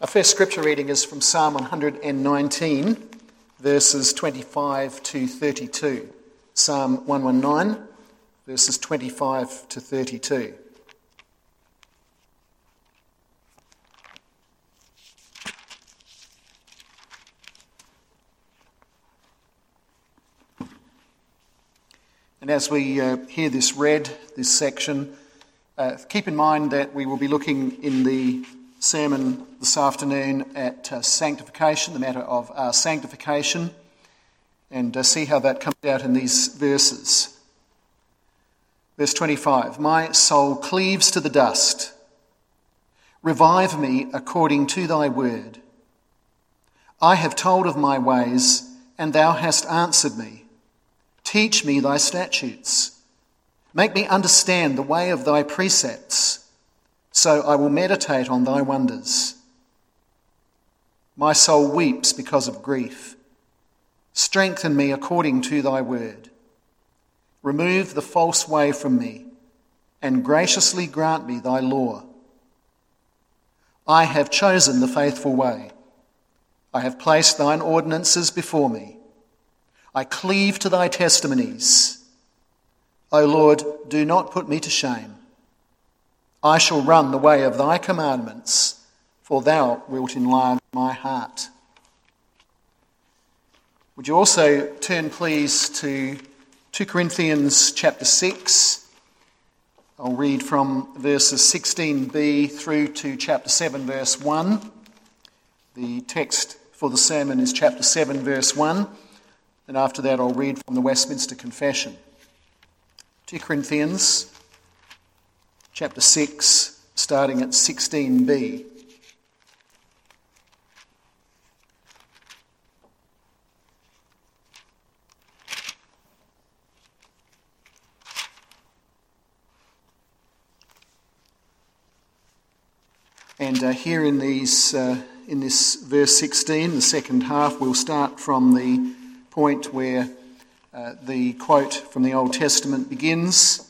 Our first scripture reading is from Psalm 119, verses 25 to 32. Psalm 119, verses 25 to 32. And as we uh, hear this read, this section, uh, keep in mind that we will be looking in the sermon this afternoon at uh, sanctification, the matter of our sanctification, and uh, see how that comes out in these verses. Verse 25 My soul cleaves to the dust. Revive me according to thy word. I have told of my ways, and thou hast answered me. Teach me thy statutes. Make me understand the way of thy precepts so I will meditate on thy wonders. My soul weeps because of grief. Strengthen me according to thy word. Remove the false way from me, and graciously grant me thy law. I have chosen the faithful way. I have placed thine ordinances before me. I cleave to thy testimonies. O Lord, do not put me to shame. I shall run the way of thy commandments, for thou wilt enlarge my heart. Would you also turn, please, to 2 Corinthians chapter 6? I'll read from verses 16b through to chapter 7, verse 1. The text for the sermon is chapter 7, verse 1. And after that, I'll read from the Westminster Confession. 2 Corinthians chapter 6, starting at 16b. And uh, here in these, uh, in this verse 16, the second half, we'll start from the point where uh, the quote from the Old Testament begins.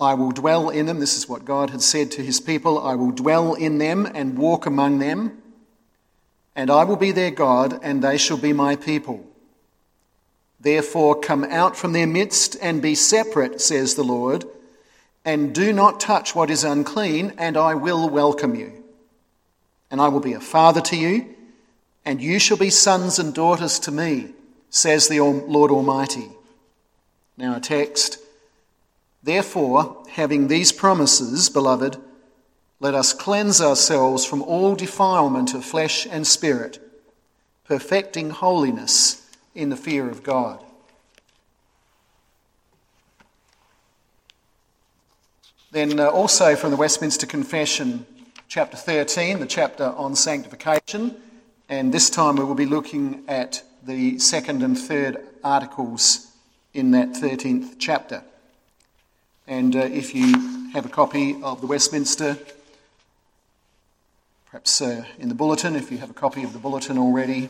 I will dwell in them. This is what God had said to his people. I will dwell in them and walk among them, and I will be their God, and they shall be my people. Therefore, come out from their midst and be separate, says the Lord, and do not touch what is unclean, and I will welcome you. And I will be a father to you, and you shall be sons and daughters to me, says the Lord Almighty. Now, a text. Therefore, having these promises, beloved, let us cleanse ourselves from all defilement of flesh and spirit, perfecting holiness in the fear of God. Then, uh, also from the Westminster Confession, chapter 13, the chapter on sanctification, and this time we will be looking at the second and third articles in that 13th chapter. And uh, if you have a copy of the Westminster, perhaps uh, in the bulletin, if you have a copy of the bulletin already,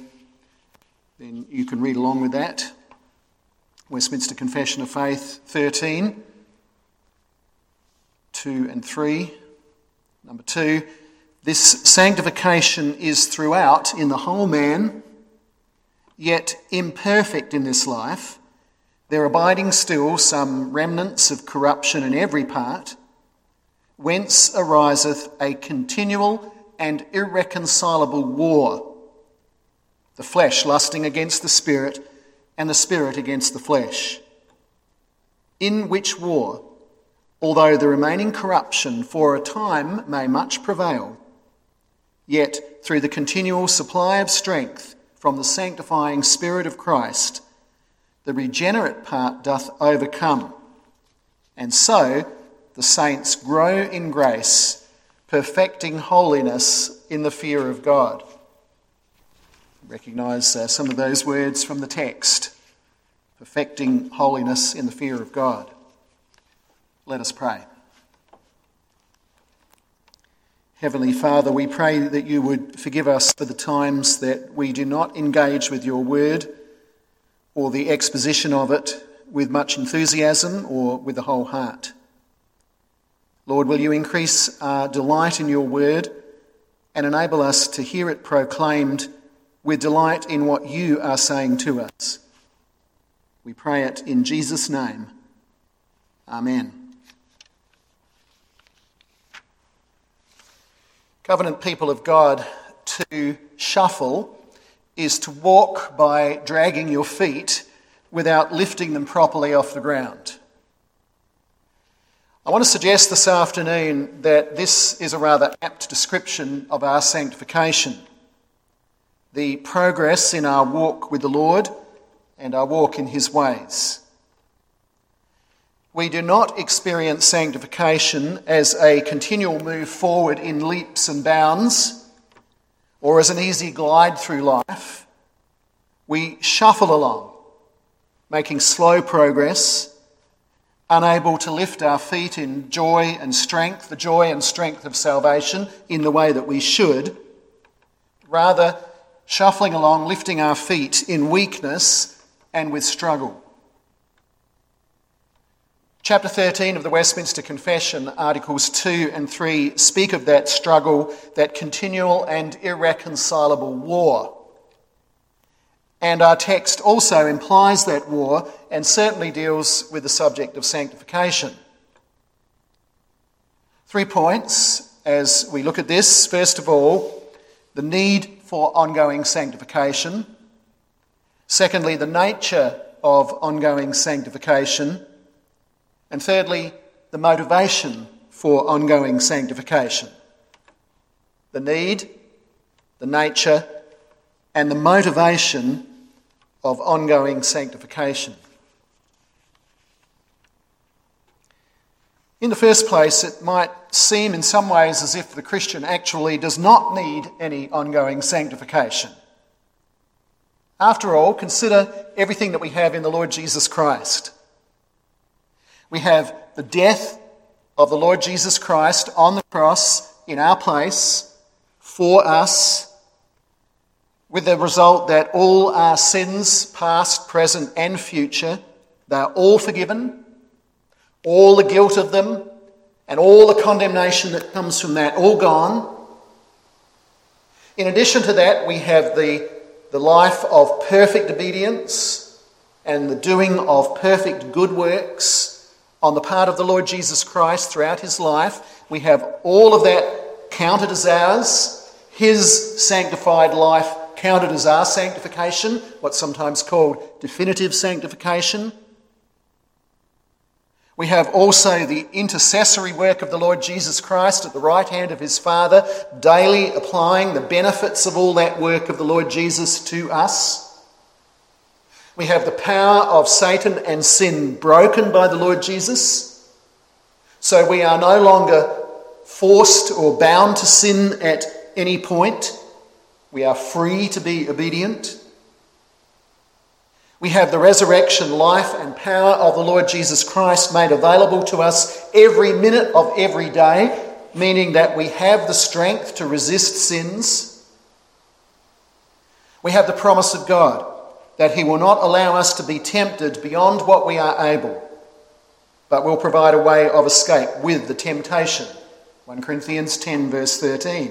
then you can read along with that. Westminster Confession of Faith 13, 2 and 3. Number 2, this sanctification is throughout in the whole man, yet imperfect in this life there abiding still some remnants of corruption in every part, whence ariseth a continual and irreconcilable war, the flesh lusting against the spirit, and the spirit against the flesh. In which war, although the remaining corruption for a time may much prevail, yet through the continual supply of strength from the sanctifying Spirit of Christ, the regenerate part doth overcome. And so the saints grow in grace, perfecting holiness in the fear of God. Recognize uh, some of those words from the text perfecting holiness in the fear of God. Let us pray. Heavenly Father, we pray that you would forgive us for the times that we do not engage with your word or the exposition of it with much enthusiasm or with the whole heart. Lord, will you increase our delight in your word and enable us to hear it proclaimed with delight in what you are saying to us. We pray it in Jesus' name. Amen. Covenant people of God, to shuffle is to walk by dragging your feet without lifting them properly off the ground. I want to suggest this afternoon that this is a rather apt description of our sanctification, the progress in our walk with the Lord and our walk in His ways. We do not experience sanctification as a continual move forward in leaps and bounds or as an easy glide through life. We shuffle along, making slow progress unable to lift our feet in joy and strength, the joy and strength of salvation, in the way that we should, rather shuffling along, lifting our feet in weakness and with struggle. Chapter 13 of the Westminster Confession, Articles 2 and 3, speak of that struggle, that continual and irreconcilable war. And our text also implies that war and certainly deals with the subject of sanctification. Three points as we look at this. First of all, the need for ongoing sanctification. Secondly, the nature of ongoing sanctification. And thirdly, the motivation for ongoing sanctification. The need, the nature, and the motivation of ongoing sanctification. In the first place, it might seem in some ways as if the Christian actually does not need any ongoing sanctification. After all, consider everything that we have in the Lord Jesus Christ. We have the death of the Lord Jesus Christ on the cross in our place for us with the result that all our sins, past, present, and future, they are all forgiven, all the guilt of them, and all the condemnation that comes from that, all gone. In addition to that, we have the, the life of perfect obedience and the doing of perfect good works on the part of the Lord Jesus Christ throughout his life. We have all of that counted as ours, his sanctified life counted as our sanctification, what's sometimes called definitive sanctification. We have also the intercessory work of the Lord Jesus Christ at the right hand of his Father, daily applying the benefits of all that work of the Lord Jesus to us. We have the power of Satan and sin broken by the Lord Jesus. So we are no longer forced or bound to sin at any point. We are free to be obedient. We have the resurrection, life, and power of the Lord Jesus Christ made available to us every minute of every day, meaning that we have the strength to resist sins. We have the promise of God that He will not allow us to be tempted beyond what we are able, but will provide a way of escape with the temptation. 1 Corinthians 10, verse 13.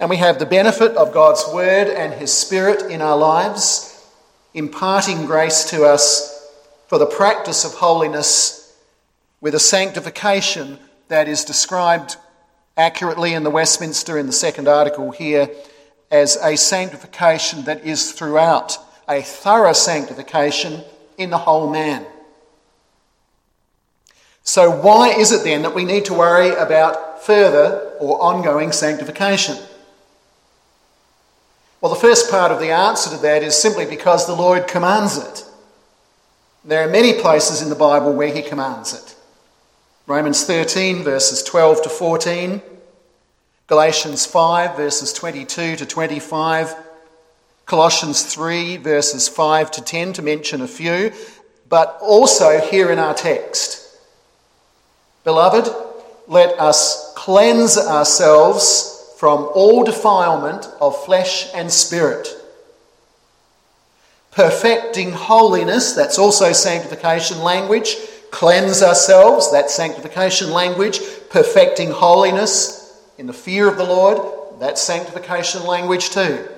And we have the benefit of God's Word and His Spirit in our lives, imparting grace to us for the practice of holiness with a sanctification that is described accurately in the Westminster in the second article here as a sanctification that is throughout, a thorough sanctification in the whole man. So, why is it then that we need to worry about further or ongoing sanctification? Well, the first part of the answer to that is simply because the Lord commands it. There are many places in the Bible where He commands it. Romans 13, verses 12 to 14, Galatians 5, verses 22 to 25, Colossians 3, verses 5 to 10, to mention a few, but also here in our text. Beloved, let us cleanse ourselves from all defilement of flesh and spirit. Perfecting holiness, that's also sanctification language. Cleanse ourselves, that's sanctification language. Perfecting holiness in the fear of the Lord, that's sanctification language too.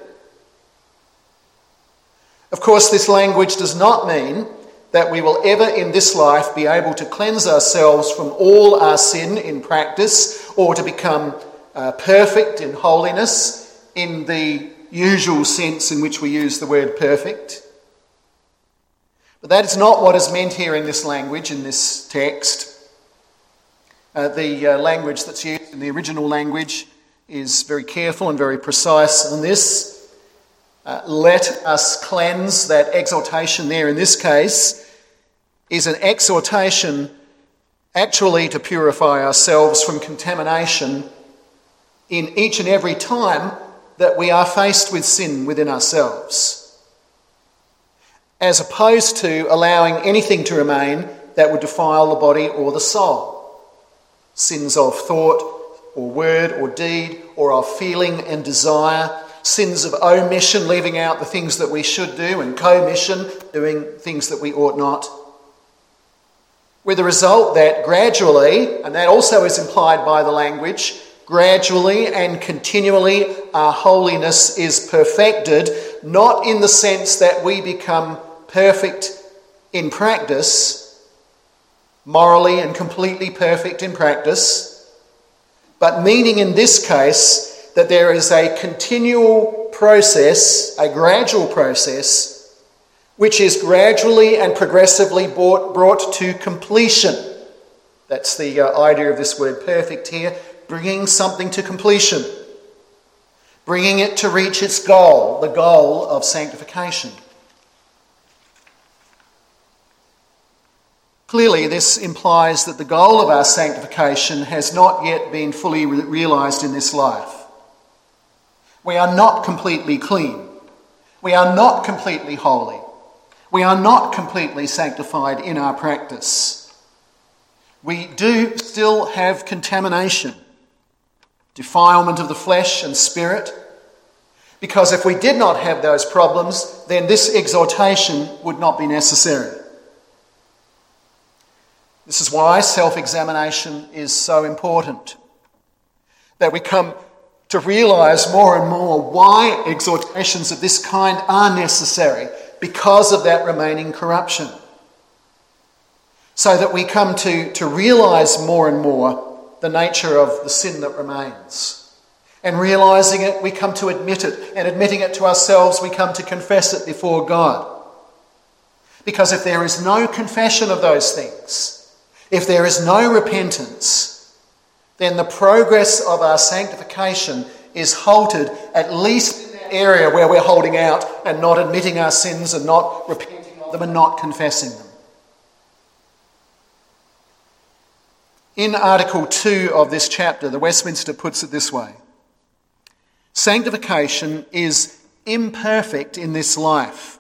Of course, this language does not mean that we will ever in this life be able to cleanse ourselves from all our sin in practice or to become uh, perfect in holiness in the usual sense in which we use the word perfect. But that is not what is meant here in this language, in this text. Uh, the uh, language that's used in the original language is very careful and very precise on this. Uh, let us cleanse, that exhortation there in this case is an exhortation actually to purify ourselves from contamination in each and every time that we are faced with sin within ourselves, as opposed to allowing anything to remain that would defile the body or the soul. Sins of thought or word or deed or of feeling and desire, sins of omission, leaving out the things that we should do, and commission, doing things that we ought not. With the result that gradually, and that also is implied by the language, gradually and continually our holiness is perfected, not in the sense that we become perfect in practice, morally and completely perfect in practice, but meaning in this case that there is a continual process, a gradual process, which is gradually and progressively brought, brought to completion. That's the uh, idea of this word perfect here bringing something to completion, bringing it to reach its goal, the goal of sanctification. Clearly, this implies that the goal of our sanctification has not yet been fully realised in this life. We are not completely clean. We are not completely holy. We are not completely sanctified in our practice. We do still have contamination defilement of the flesh and spirit. Because if we did not have those problems, then this exhortation would not be necessary. This is why self examination is so important. That we come to realize more and more why exhortations of this kind are necessary because of that remaining corruption. So that we come to, to realize more and more the nature of the sin that remains. And realizing it, we come to admit it. And admitting it to ourselves, we come to confess it before God. Because if there is no confession of those things, if there is no repentance, then the progress of our sanctification is halted at least in that area where we're holding out and not admitting our sins and not repenting of them and not confessing them. In Article 2 of this chapter, the Westminster puts it this way Sanctification is imperfect in this life.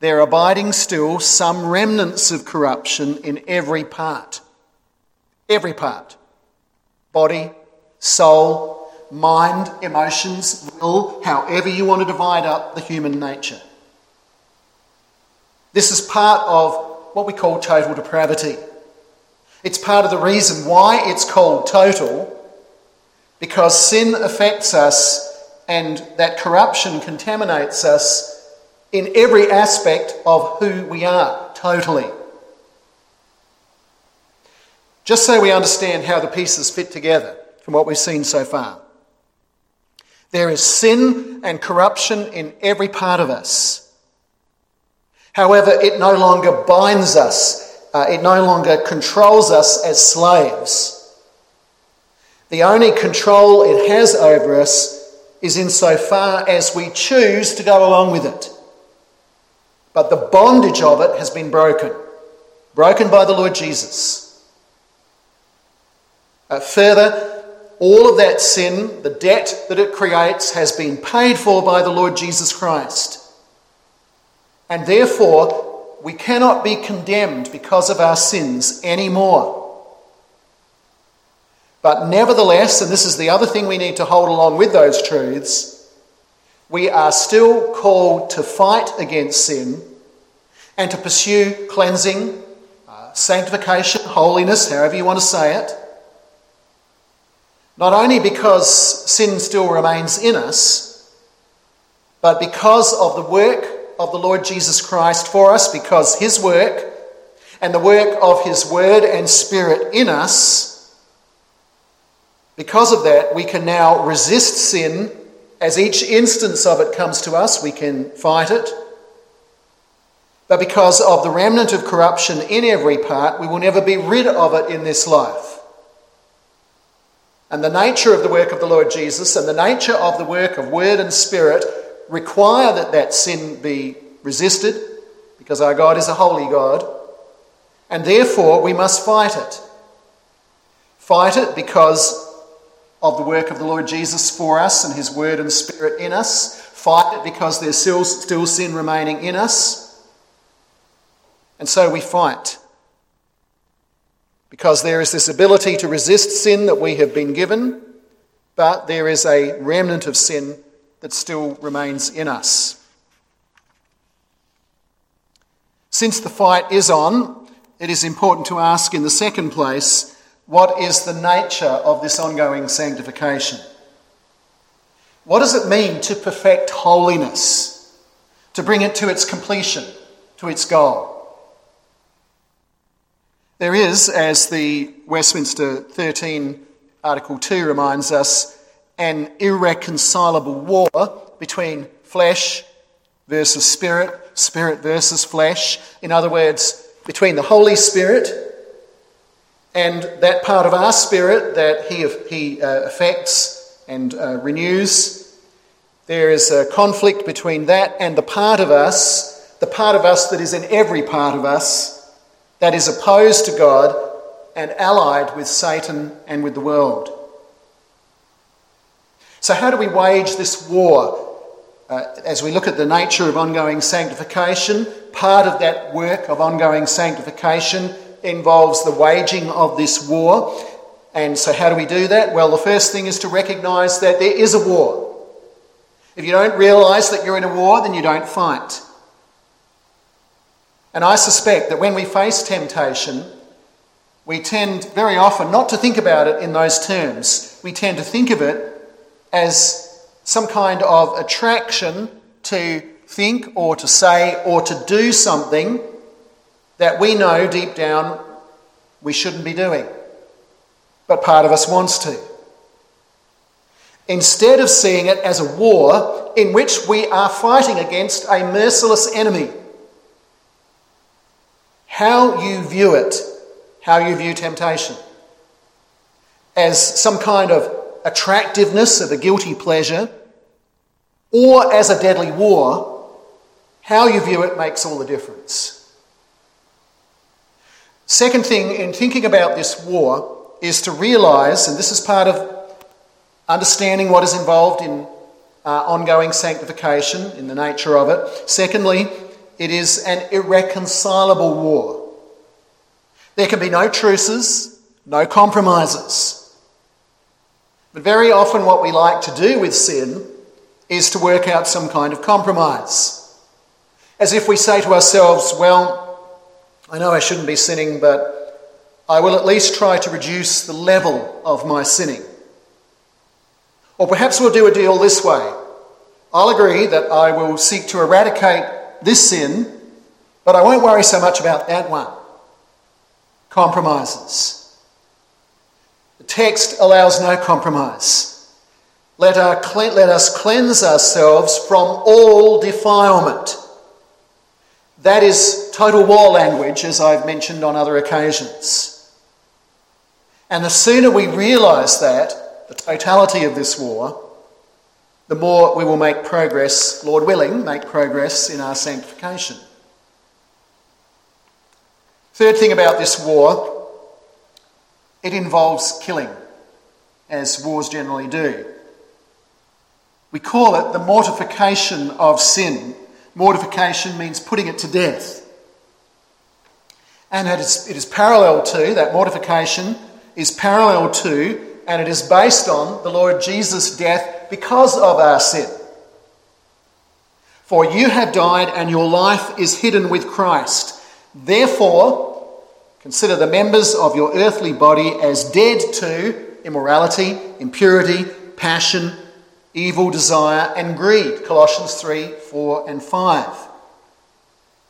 There are abiding still some remnants of corruption in every part. Every part. Body, soul, mind, emotions, will, however you want to divide up the human nature. This is part of what we call total depravity. It's part of the reason why it's called total, because sin affects us and that corruption contaminates us in every aspect of who we are, totally. Just so we understand how the pieces fit together from what we've seen so far. There is sin and corruption in every part of us. However, it no longer binds us uh, it no longer controls us as slaves. The only control it has over us is insofar as we choose to go along with it. But the bondage of it has been broken, broken by the Lord Jesus. Uh, further, all of that sin, the debt that it creates, has been paid for by the Lord Jesus Christ. And therefore, we cannot be condemned because of our sins anymore. But nevertheless, and this is the other thing we need to hold along with those truths, we are still called to fight against sin and to pursue cleansing, uh, sanctification, holiness, however you want to say it. Not only because sin still remains in us, but because of the work of the Lord Jesus Christ for us, because his work and the work of his word and spirit in us, because of that, we can now resist sin as each instance of it comes to us, we can fight it. But because of the remnant of corruption in every part, we will never be rid of it in this life. And the nature of the work of the Lord Jesus and the nature of the work of word and spirit require that that sin be resisted because our God is a holy God. And therefore, we must fight it. Fight it because of the work of the Lord Jesus for us and his word and spirit in us. Fight it because there's still, still sin remaining in us. And so we fight. Because there is this ability to resist sin that we have been given, but there is a remnant of sin that still remains in us. Since the fight is on, it is important to ask in the second place what is the nature of this ongoing sanctification? What does it mean to perfect holiness, to bring it to its completion, to its goal? There is, as the Westminster 13 Article 2 reminds us, an irreconcilable war between flesh versus spirit, spirit versus flesh. In other words, between the Holy Spirit and that part of our spirit that He, he uh, affects and uh, renews, there is a conflict between that and the part of us, the part of us that is in every part of us, that is opposed to God and allied with Satan and with the world. So, how do we wage this war? Uh, as we look at the nature of ongoing sanctification, part of that work of ongoing sanctification involves the waging of this war. And so, how do we do that? Well, the first thing is to recognize that there is a war. If you don't realize that you're in a war, then you don't fight. And I suspect that when we face temptation, we tend very often not to think about it in those terms. We tend to think of it as some kind of attraction to think or to say or to do something that we know deep down we shouldn't be doing, but part of us wants to. Instead of seeing it as a war in which we are fighting against a merciless enemy, how you view it, how you view temptation, as some kind of attractiveness of a guilty pleasure, or as a deadly war, how you view it makes all the difference. Second thing in thinking about this war is to realize, and this is part of understanding what is involved in uh, ongoing sanctification, in the nature of it. Secondly, it is an irreconcilable war. There can be no truces, no compromises. But very often, what we like to do with sin is to work out some kind of compromise. As if we say to ourselves, well, I know I shouldn't be sinning, but I will at least try to reduce the level of my sinning. Or perhaps we'll do a deal this way. I'll agree that I will seek to eradicate this sin, but I won't worry so much about that one. Compromises. The text allows no compromise. Let, our, let us cleanse ourselves from all defilement. That is total war language, as I've mentioned on other occasions. And the sooner we realise that, the totality of this war, the more we will make progress, Lord willing, make progress in our sanctification. Third thing about this war, it involves killing, as wars generally do. We call it the mortification of sin Mortification means putting it to death. And it is, it is parallel to, that mortification is parallel to, and it is based on the Lord Jesus' death because of our sin. For you have died, and your life is hidden with Christ. Therefore, consider the members of your earthly body as dead to immorality, impurity, passion, evil desire, and greed. Colossians 3 4 and 5.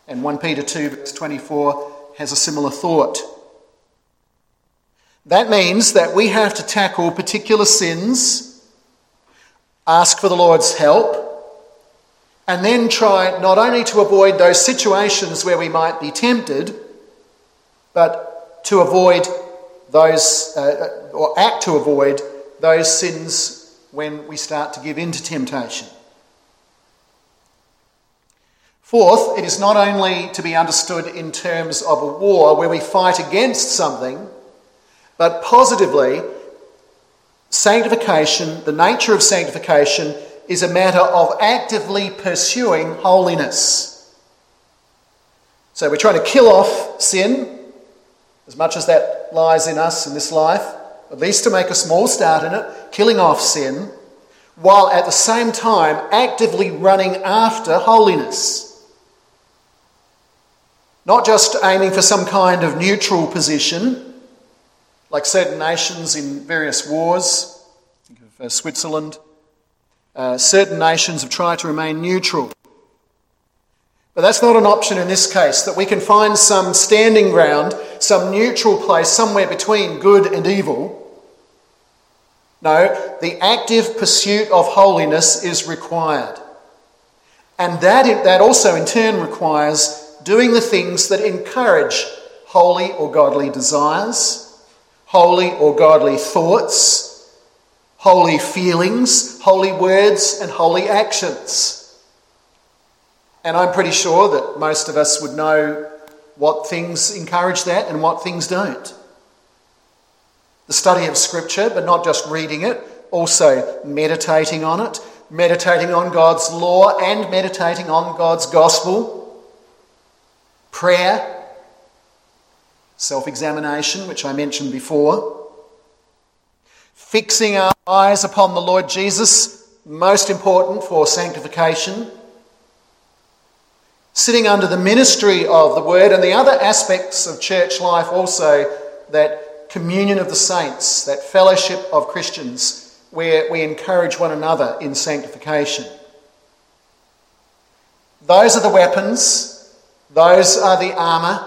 And 1 Peter 2, verse 24 has a similar thought. That means that we have to tackle particular sins, ask for the Lord's help, and then try not only to avoid those situations where we might be tempted, but to avoid those, uh, or act to avoid those sins when we start to give in to temptation. Fourth, it is not only to be understood in terms of a war where we fight against something, but positively, sanctification, the nature of sanctification, is a matter of actively pursuing holiness. So we're trying to kill off sin as much as that lies in us in this life, at least to make a small start in it, killing off sin, while at the same time actively running after holiness. Not just aiming for some kind of neutral position, like certain nations in various wars, think of uh, Switzerland. Uh, certain nations have tried to remain neutral. But that's not an option in this case, that we can find some standing ground, some neutral place somewhere between good and evil. No, the active pursuit of holiness is required. And that, that also in turn requires doing the things that encourage holy or godly desires, holy or godly thoughts, holy feelings, holy words, and holy actions. And I'm pretty sure that most of us would know what things encourage that and what things don't. The study of Scripture, but not just reading it, also meditating on it, meditating on God's law and meditating on God's gospel prayer, self examination, which I mentioned before, fixing our eyes upon the Lord Jesus, most important for sanctification, sitting under the ministry of the Word, and the other aspects of church life also that communion of the saints, that fellowship of Christians, where we encourage one another in sanctification. Those are the weapons those are the armour.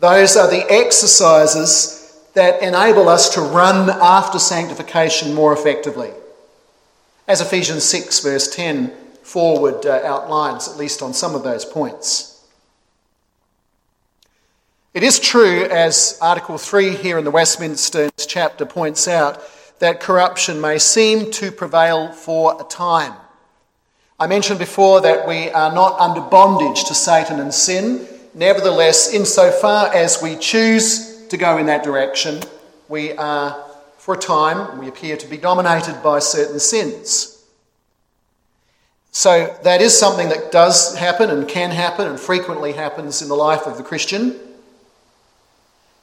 Those are the exercises that enable us to run after sanctification more effectively. As Ephesians 6, verse 10 forward uh, outlines, at least on some of those points. It is true, as Article 3 here in the Westminster chapter points out, that corruption may seem to prevail for a time. I mentioned before that we are not under bondage to Satan and sin. Nevertheless, insofar as we choose to go in that direction, we are, for a time, we appear to be dominated by certain sins. So that is something that does happen and can happen and frequently happens in the life of the Christian,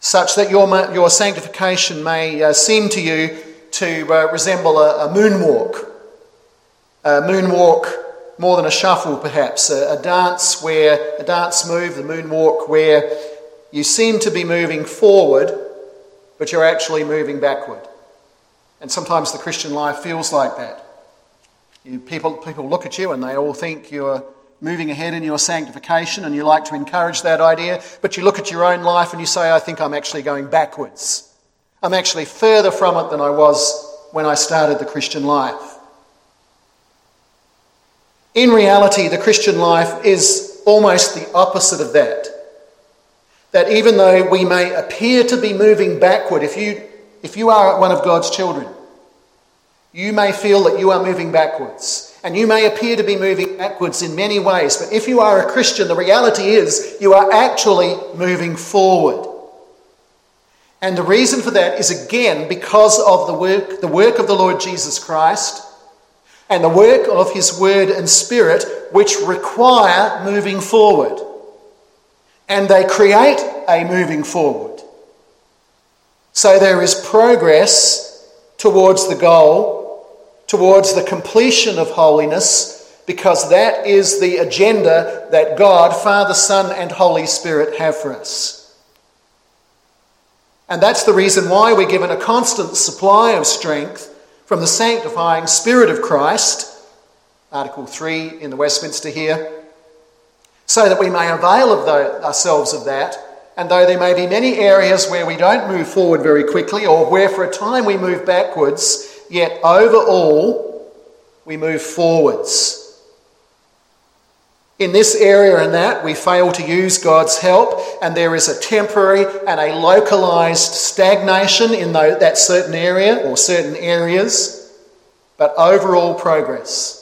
such that your, your sanctification may uh, seem to you to uh, resemble a, a moonwalk. A moonwalk more than a shuffle, perhaps, a, a dance where a dance move, the moonwalk, where you seem to be moving forward, but you're actually moving backward. And sometimes the Christian life feels like that. You, people, people look at you and they all think you're moving ahead in your sanctification and you like to encourage that idea, but you look at your own life and you say, I think I'm actually going backwards. I'm actually further from it than I was when I started the Christian life. In reality, the Christian life is almost the opposite of that. That even though we may appear to be moving backward, if you, if you are one of God's children, you may feel that you are moving backwards. And you may appear to be moving backwards in many ways, but if you are a Christian, the reality is you are actually moving forward. And the reason for that is again because of the work, the work of the Lord Jesus Christ and the work of His Word and Spirit, which require moving forward. And they create a moving forward. So there is progress towards the goal, towards the completion of holiness, because that is the agenda that God, Father, Son, and Holy Spirit have for us. And that's the reason why we're given a constant supply of strength from the sanctifying Spirit of Christ, Article 3 in the Westminster here, so that we may avail of the, ourselves of that. And though there may be many areas where we don't move forward very quickly, or where for a time we move backwards, yet overall we move forwards. In this area and that, we fail to use God's help, and there is a temporary and a localized stagnation in that certain area or certain areas, but overall progress.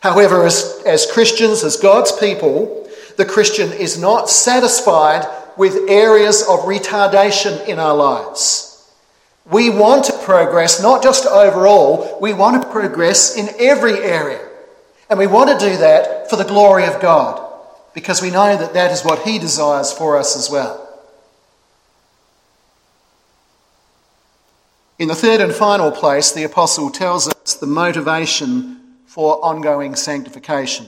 However, as, as Christians, as God's people, the Christian is not satisfied with areas of retardation in our lives. We want to progress not just overall, we want to progress in every area. And we want to do that for the glory of God because we know that that is what He desires for us as well. In the third and final place, the Apostle tells us the motivation for ongoing sanctification.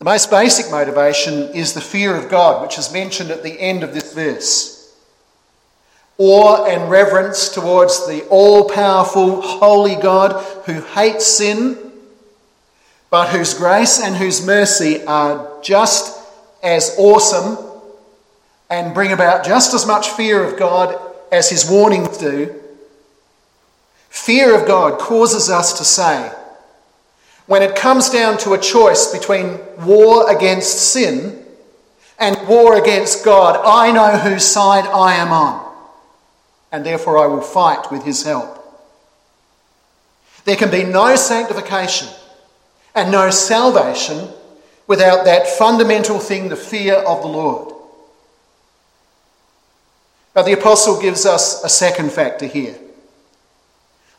The most basic motivation is the fear of God, which is mentioned at the end of this verse awe and reverence towards the all powerful, holy God who hates sin, but whose grace and whose mercy are just as awesome and bring about just as much fear of God as his warnings do. Fear of God causes us to say, when it comes down to a choice between war against sin and war against God, I know whose side I am on and therefore I will fight with his help. There can be no sanctification and no salvation without that fundamental thing, the fear of the Lord. But the apostle gives us a second factor here.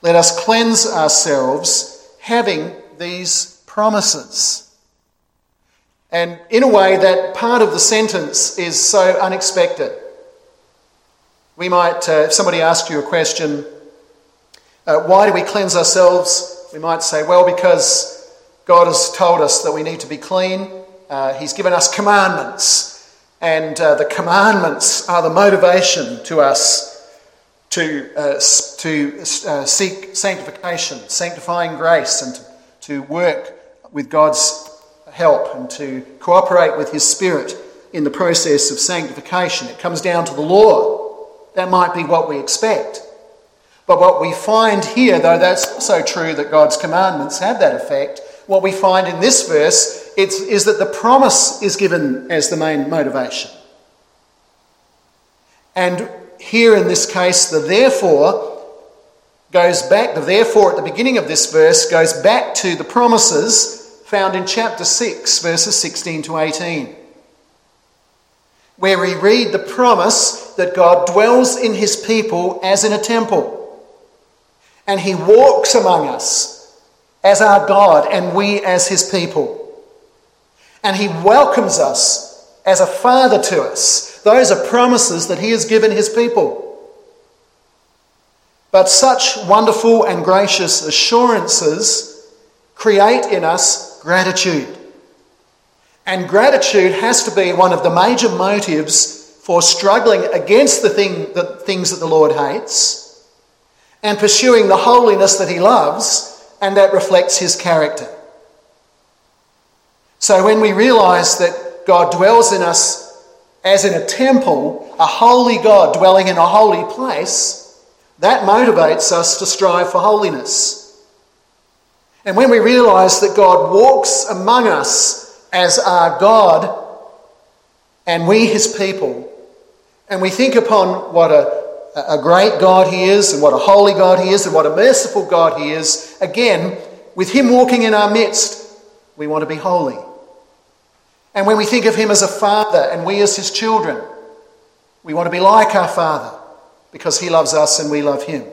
Let us cleanse ourselves having these promises. And in a way, that part of the sentence is so unexpected. We might, uh, if somebody asked you a question, uh, why do we cleanse ourselves? We might say, well, because God has told us that we need to be clean. Uh, he's given us commandments, and uh, the commandments are the motivation to us to, uh, to uh, seek sanctification, sanctifying grace, and to, to work with God's help and to cooperate with His Spirit in the process of sanctification. It comes down to the law. That might be what we expect. But what we find here, though that's also true that God's commandments have that effect, what we find in this verse is that the promise is given as the main motivation. And here in this case, the therefore goes back, the therefore at the beginning of this verse goes back to the promises found in chapter 6, verses 16 to 18 where we read the promise that God dwells in his people as in a temple. And he walks among us as our God and we as his people. And he welcomes us as a father to us. Those are promises that he has given his people. But such wonderful and gracious assurances create in us gratitude. And gratitude has to be one of the major motives for struggling against the, thing, the things that the Lord hates and pursuing the holiness that He loves and that reflects His character. So when we realize that God dwells in us as in a temple, a holy God dwelling in a holy place, that motivates us to strive for holiness. And when we realize that God walks among us as our God and we his people, and we think upon what a, a great God he is, and what a holy God he is, and what a merciful God he is, again, with him walking in our midst, we want to be holy. And when we think of him as a father and we as his children, we want to be like our father because he loves us and we love him.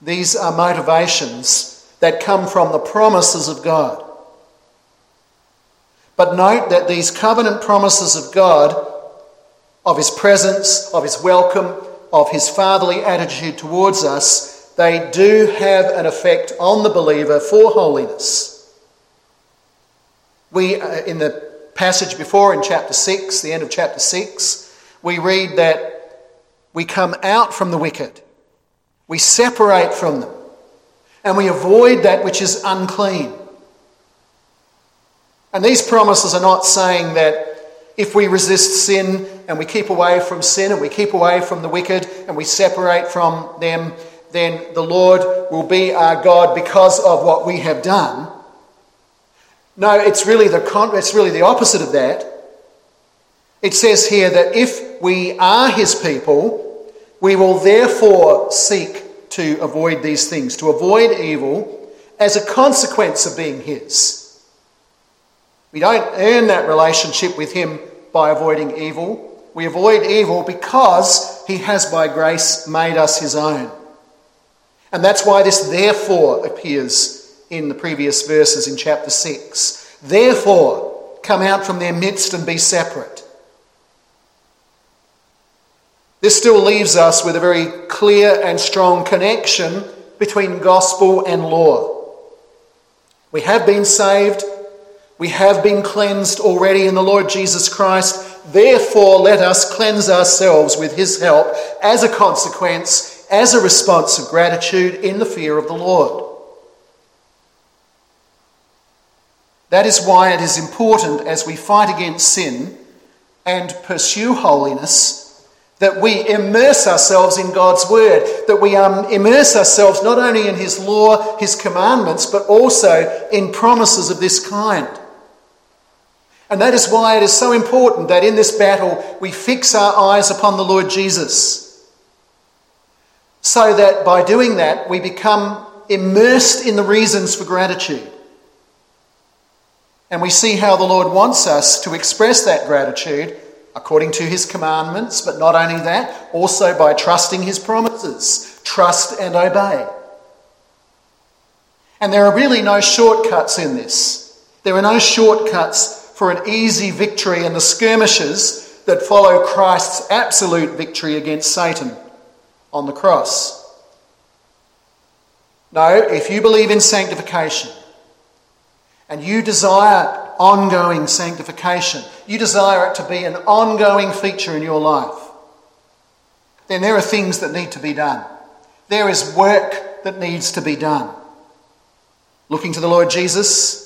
These are motivations that come from the promises of God. But note that these covenant promises of God, of His presence, of His welcome, of His fatherly attitude towards us, they do have an effect on the believer for holiness. We, uh, in the passage before in chapter 6, the end of chapter 6, we read that we come out from the wicked, we separate from them, and we avoid that which is unclean. And these promises are not saying that if we resist sin and we keep away from sin and we keep away from the wicked and we separate from them, then the Lord will be our God because of what we have done. No, it's really the, it's really the opposite of that. It says here that if we are his people, we will therefore seek to avoid these things, to avoid evil as a consequence of being his. We don't earn that relationship with him by avoiding evil. We avoid evil because he has by grace made us his own. And that's why this therefore appears in the previous verses in chapter 6. Therefore, come out from their midst and be separate. This still leaves us with a very clear and strong connection between gospel and law. We have been saved, we have been cleansed already in the Lord Jesus Christ. Therefore, let us cleanse ourselves with his help as a consequence, as a response of gratitude in the fear of the Lord. That is why it is important as we fight against sin and pursue holiness that we immerse ourselves in God's Word, that we um, immerse ourselves not only in His law, His commandments, but also in promises of this kind. And that is why it is so important that in this battle we fix our eyes upon the Lord Jesus. So that by doing that we become immersed in the reasons for gratitude. And we see how the Lord wants us to express that gratitude according to his commandments, but not only that, also by trusting his promises. Trust and obey. And there are really no shortcuts in this. There are no shortcuts for an easy victory in the skirmishes that follow Christ's absolute victory against Satan on the cross. No, if you believe in sanctification, and you desire ongoing sanctification, you desire it to be an ongoing feature in your life, then there are things that need to be done. There is work that needs to be done. Looking to the Lord Jesus,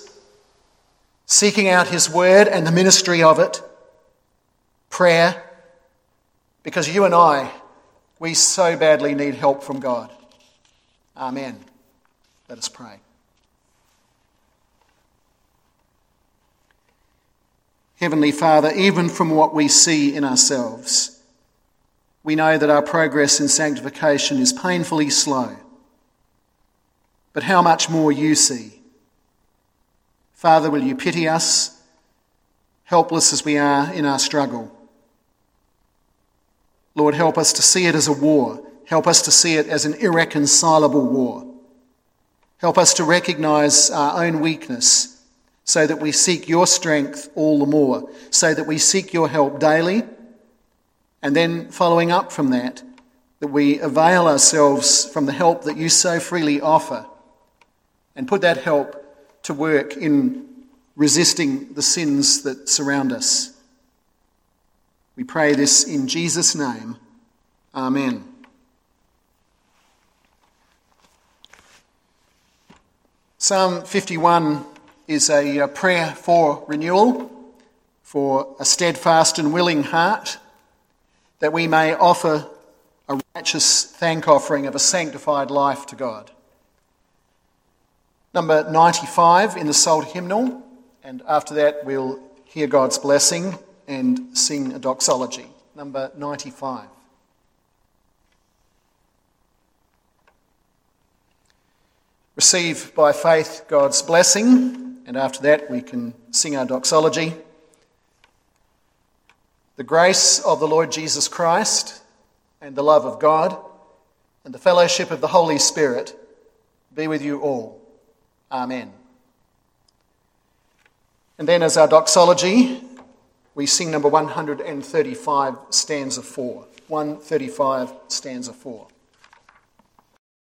seeking out His word and the ministry of it, prayer, because you and I, we so badly need help from God. Amen. Let us pray. Heavenly Father, even from what we see in ourselves, we know that our progress in sanctification is painfully slow. But how much more you see. Father, will you pity us, helpless as we are in our struggle? Lord, help us to see it as a war. Help us to see it as an irreconcilable war. Help us to recognize our own weakness so that we seek your strength all the more, so that we seek your help daily, and then following up from that, that we avail ourselves from the help that you so freely offer and put that help to work in resisting the sins that surround us. We pray this in Jesus' name. Amen. Psalm 51 is a prayer for renewal, for a steadfast and willing heart, that we may offer a righteous thank offering of a sanctified life to God. Number 95 in the Psalter hymnal, and after that we'll hear God's blessing and sing a doxology. Number 95. Receive by faith God's blessing and after that, we can sing our doxology. The grace of the Lord Jesus Christ and the love of God and the fellowship of the Holy Spirit be with you all. Amen. And then, as our doxology, we sing number 135, stanza 4. 135, stanza 4.